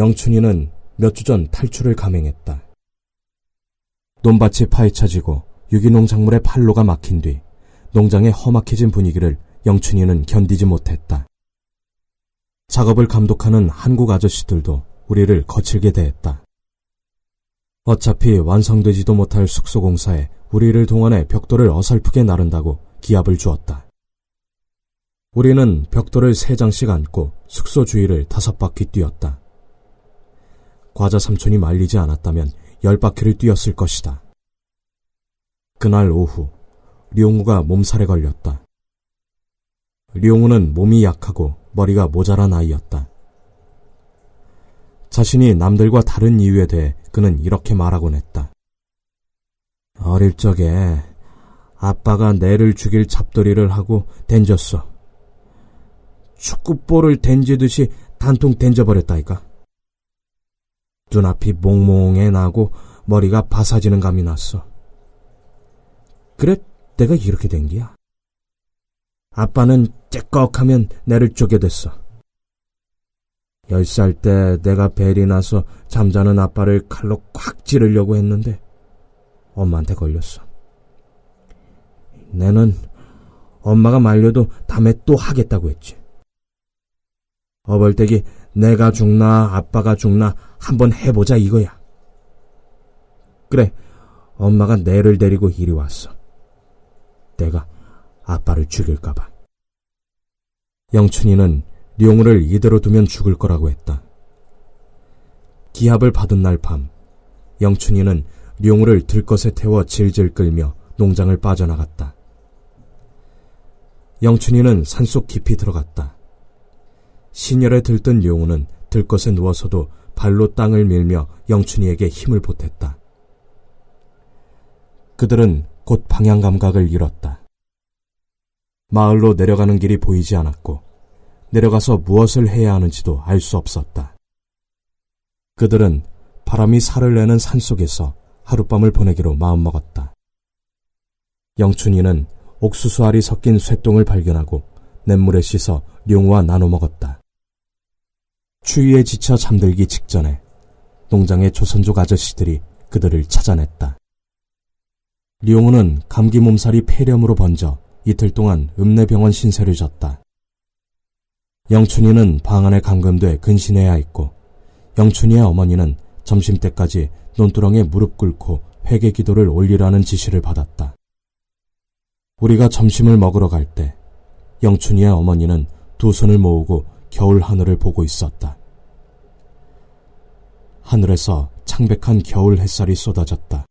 영춘이는 몇 주 전 탈출을 감행했다. 논밭이 파헤쳐지고 유기농 작물의 팔로가 막힌 뒤 농장의 험악해진 분위기를 영춘이는 견디지 못했다. 작업을 감독하는 한국 아저씨들도 우리를 거칠게 대했다. 어차피 완성되지도 못할 숙소 공사에 우리를 동원해 벽돌을 어설프게 나른다고 기합을 주었다. 우리는 벽돌을 세 장씩 안고 숙소 주위를 다섯 바퀴 뛰었다. 과자 삼촌이 말리지 않았다면 열 바퀴를 뛰었을 것이다. 그날 오후 리옹우가 몸살에 걸렸다. 리옹우는 몸이 약하고 머리가 모자란 아이였다. 자신이 남들과 다른 이유에 대해 그는 이렇게 말하곤 했다. 어릴 적에 아빠가 내를 죽일 잡돌이를 하고 댄졌어. 축구볼을 댄지듯이 단통 댄져버렸다니까. 눈앞이 몽몽해 나고 머리가 바사지는 감이 났어. 그래, 내가 이렇게 된 게야. 아빠는 째꺽하면 내를 쪼개댔어. 열 살 때 내가 벨이 나서 잠자는 아빠를 칼로 꽉 찌르려고 했는데 엄마한테 걸렸어. 내는 엄마가 말려도 다음에 또 하겠다고 했지. 어벌떼기 내가 죽나 아빠가 죽나 한번 해보자 이거야. 그래, 엄마가 내를 데리고 이리 왔어. 내가 아빠를 죽일까봐. 영춘이는 룡우를 이대로 두면 죽을 거라고 했다. 기합을 받은 날 밤, 영춘이는 룡우를 들것에 태워 질질 끌며 농장을 빠져나갔다. 영춘이는 산속 깊이 들어갔다. 신혈에 들뜬 용우는 들것에 누워서도 발로 땅을 밀며 영춘이에게 힘을 보탰다. 그들은 곧 방향 감각을 잃었다. 마을로 내려가는 길이 보이지 않았고 내려가서 무엇을 해야 하는지도 알 수 없었다. 그들은 바람이 살을 내는 산속에서 하룻밤을 보내기로 마음먹었다. 영춘이는 옥수수 알이 섞인 쇠똥을 발견하고 냇물에 씻어 룡우와 나눠 먹었다. 추위에 지쳐 잠들기 직전에 농장의 조선족 아저씨들이 그들을 찾아냈다. 룡우는 감기 몸살이 폐렴으로 번져 이틀 동안 읍내병원 신세를 졌다. 영춘이는 방 안에 감금돼 근신해야 했고 영춘이의 어머니는 점심때까지 논두렁에 무릎 꿇고 회개 기도를 올리라는 지시를 받았다. 우리가 점심을 먹으러 갈 때 영춘이의 어머니는 두 손을 모으고 겨울 하늘을 보고 있었다. 하늘에서 창백한 겨울 햇살이 쏟아졌다.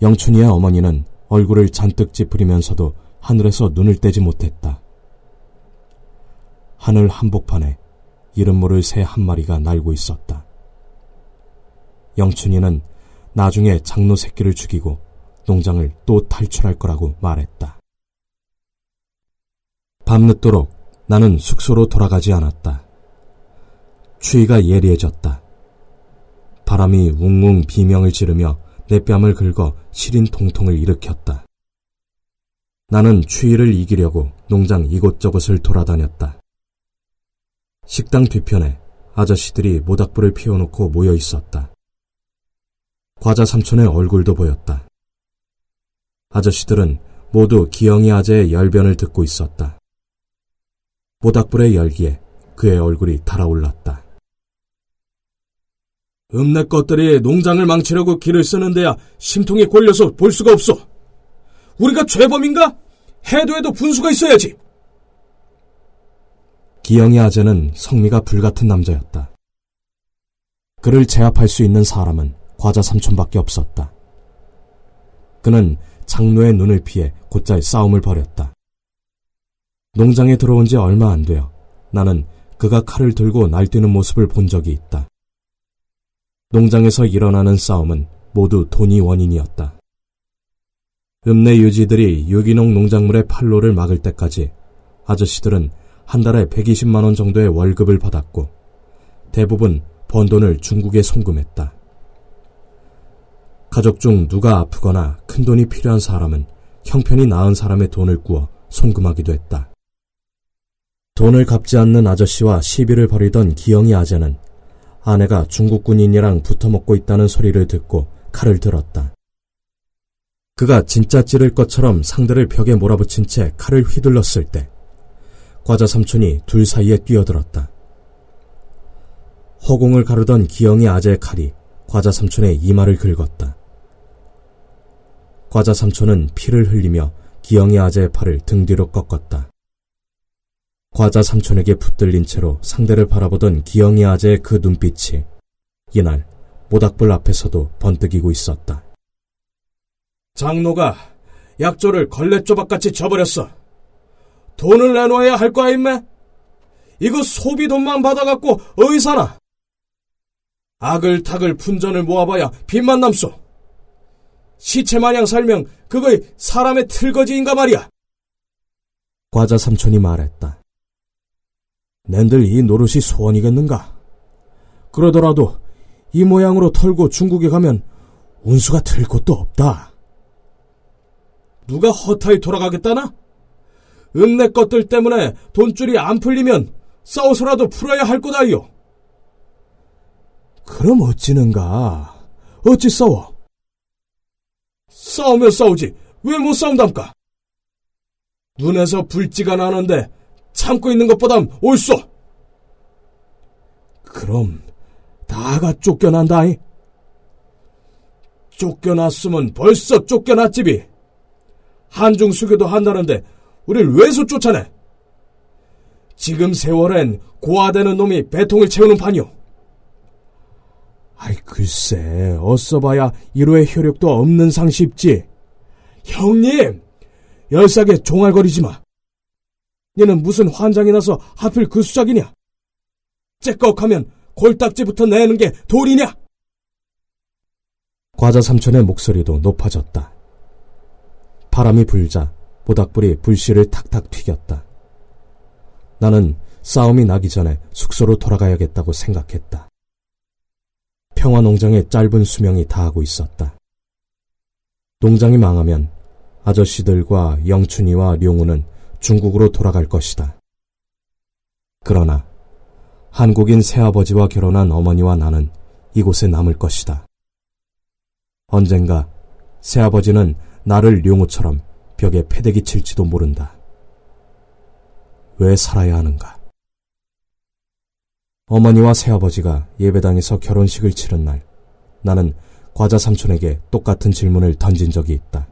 영춘이의 어머니는 얼굴을 잔뜩 찌푸리면서도 하늘에서 눈을 떼지 못했다. 하늘 한복판에 이름 모를 새 한 마리가 날고 있었다. 영춘이는 나중에 장로 새끼를 죽이고 농장을 또 탈출할 거라고 말했다. 밤늦도록 나는 숙소로 돌아가지 않았다. 추위가 예리해졌다. 바람이 웅웅 비명을 지르며 내 뺨을 긁어 시린 통통을 일으켰다. 나는 추위를 이기려고 농장 이곳저곳을 돌아다녔다. 식당 뒤편에 아저씨들이 모닥불을 피워놓고 모여 있었다. 과자 삼촌의 얼굴도 보였다. 아저씨들은 모두 기영이 아재의 열변을 듣고 있었다. 모닥불의 열기에 그의 얼굴이 달아올랐다. 읍내 것들이 농장을 망치려고 길을 쓰는데야 심통이 골려서 볼 수가 없어. 우리가 죄범인가? 해도 해도 분수가 있어야지. 기영이 아재는 성미가 불같은 남자였다. 그를 제압할 수 있는 사람은 과자 삼촌밖에 없었다. 그는 장로의 눈을 피해 곧잘 싸움을 벌였다. 농장에 들어온 지 얼마 안 되어 나는 그가 칼을 들고 날뛰는 모습을 본 적이 있다. 농장에서 일어나는 싸움은 모두 돈이 원인이었다. 읍내 유지들이 유기농 농작물의 판로를 막을 때까지 아저씨들은 한 달에 120만 원 정도의 월급을 받았고 대부분 번 돈을 중국에 송금했다. 가족 중 누가 아프거나 큰 돈이 필요한 사람은 형편이 나은 사람의 돈을 구워 송금하기도 했다. 돈을 갚지 않는 아저씨와 시비를 벌이던 기영이 아재는 아내가 중국 군인이랑 붙어먹고 있다는 소리를 듣고 칼을 들었다. 그가 진짜 찌를 것처럼 상대를 벽에 몰아붙인 채 칼을 휘둘렀을 때 과자 삼촌이 둘 사이에 뛰어들었다. 허공을 가르던 기영이 아재의 칼이 과자 삼촌의 이마를 긁었다. 과자 삼촌은 피를 흘리며 기영이 아재의 팔을 등 뒤로 꺾었다. 과자 삼촌에게 붙들린 채로 상대를 바라보던 기영이 아재의 그 눈빛이 이날 모닥불 앞에서도 번뜩이고 있었다. 장로가 약조를 걸레 조각같이 져버렸어. 돈을 내놓아야 할 거야, 임매? 이거 소비 돈만 받아갖고 어이 사나? 아글타글 fun전을 모아봐야 빚만 남소. 시체 마냥 살면 그거이 사람의 틀거지인가 말이야. 과자 삼촌이 말했다. 낸들 이 노릇이 소원이겠는가? 그러더라도 이 모양으로 털고 중국에 가면 운수가 틀 곳도 없다. 누가 허타히 돌아가겠다나? 은내 것들 때문에 돈줄이 안 풀리면 싸워서라도 풀어야 할 거다요. 그럼 어찌는가? 어찌 싸워? 싸우면 싸우지. 왜 못 싸운답니까? 눈에서 불지가 나는데 참고 있는 것보단 옳소. 그럼 다가 쫓겨난다이? 쫓겨났으면 벌써 쫓겨났지비. 한중 수교도 한다는데 우릴 왜서 쫓아내? 지금 세월엔 고아되는 놈이 배통을 채우는 판이오. 아이 글쎄 어써봐야 1호의 효력도 없는 상식지. 형님 열사게 종알거리지 마. 얘는 무슨 환장이 나서 하필 그 수작이냐? 째꺽하면 골딱지부터 내는 게 돌이냐? 과자 삼촌의 목소리도 높아졌다. 바람이 불자 모닥불이 불씨를 탁탁 튀겼다. 나는 싸움이 나기 전에 숙소로 돌아가야겠다고 생각했다. 평화 농장의 짧은 수명이 다하고 있었다. 농장이 망하면 아저씨들과 영춘이와 룡우는 중국으로 돌아갈 것이다. 그러나 한국인 새아버지와 결혼한 어머니와 나는 이곳에 남을 것이다. 언젠가 새아버지는 나를 룡우처럼 벽에 패대기 칠지도 모른다. 왜 살아야 하는가? 어머니와 새아버지가 예배당에서 결혼식을 치른 날, 나는 과자 삼촌에게 똑같은 질문을 던진 적이 있다.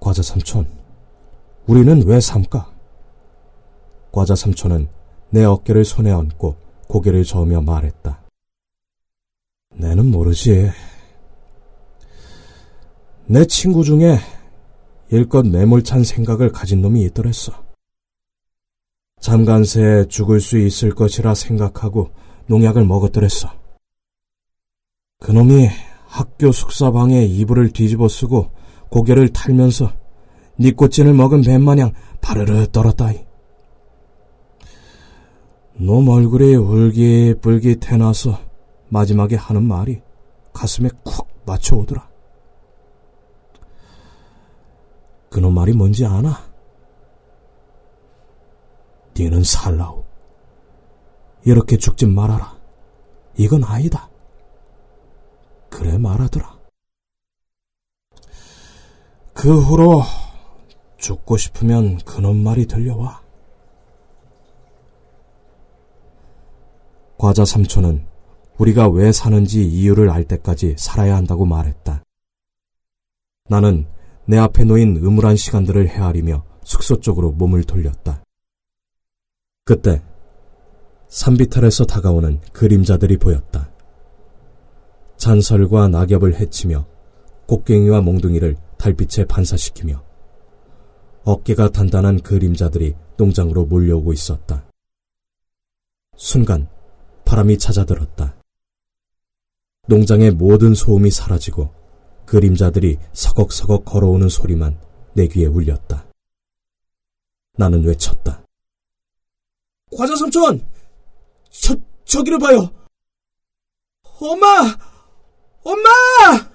과자 삼촌, 우리는 왜 삼까? 과자 삼촌은 내 어깨를 손에 얹고 고개를 저으며 말했다. 내는 모르지. 내 친구 중에 일껏 매몰찬 생각을 가진 놈이 있더랬어. 잠간새 죽을 수 있을 것이라 생각하고 농약을 먹었더랬어. 그놈이 학교 숙사방에 이불을 뒤집어 쓰고 고개를 탈면서 니꼬찐을 먹은 뱀마냥 바르르 떨었다이. 놈 얼굴이 울깃불깃 해나서 마지막에 하는 말이 가슴에 쿡 맞춰오더라. 그놈 말이 뭔지 아나? 니는 살라오. 이렇게 죽지 말아라. 이건 아니다. 그래 말하더라. 그 후로 죽고 싶으면 그놈 말이 들려와. 과자 삼촌은 우리가 왜 사는지 이유를 알 때까지 살아야 한다고 말했다. 나는 내 앞에 놓인 음울한 시간들을 헤아리며 숙소 쪽으로 몸을 돌렸다. 그때 산비탈에서 다가오는 그림자들이 보였다. 잔설과 낙엽을 헤치며 곡괭이와 몽둥이를 달빛에 반사시키며 어깨가 단단한 그림자들이 농장으로 몰려오고 있었다. 순간 바람이 찾아들었다. 농장의 모든 소음이 사라지고 그림자들이 서걱서걱 걸어오는 소리만 내 귀에 울렸다. 나는 외쳤다. 과자 삼촌! 저, 저기를 봐요! 엄마! 엄마!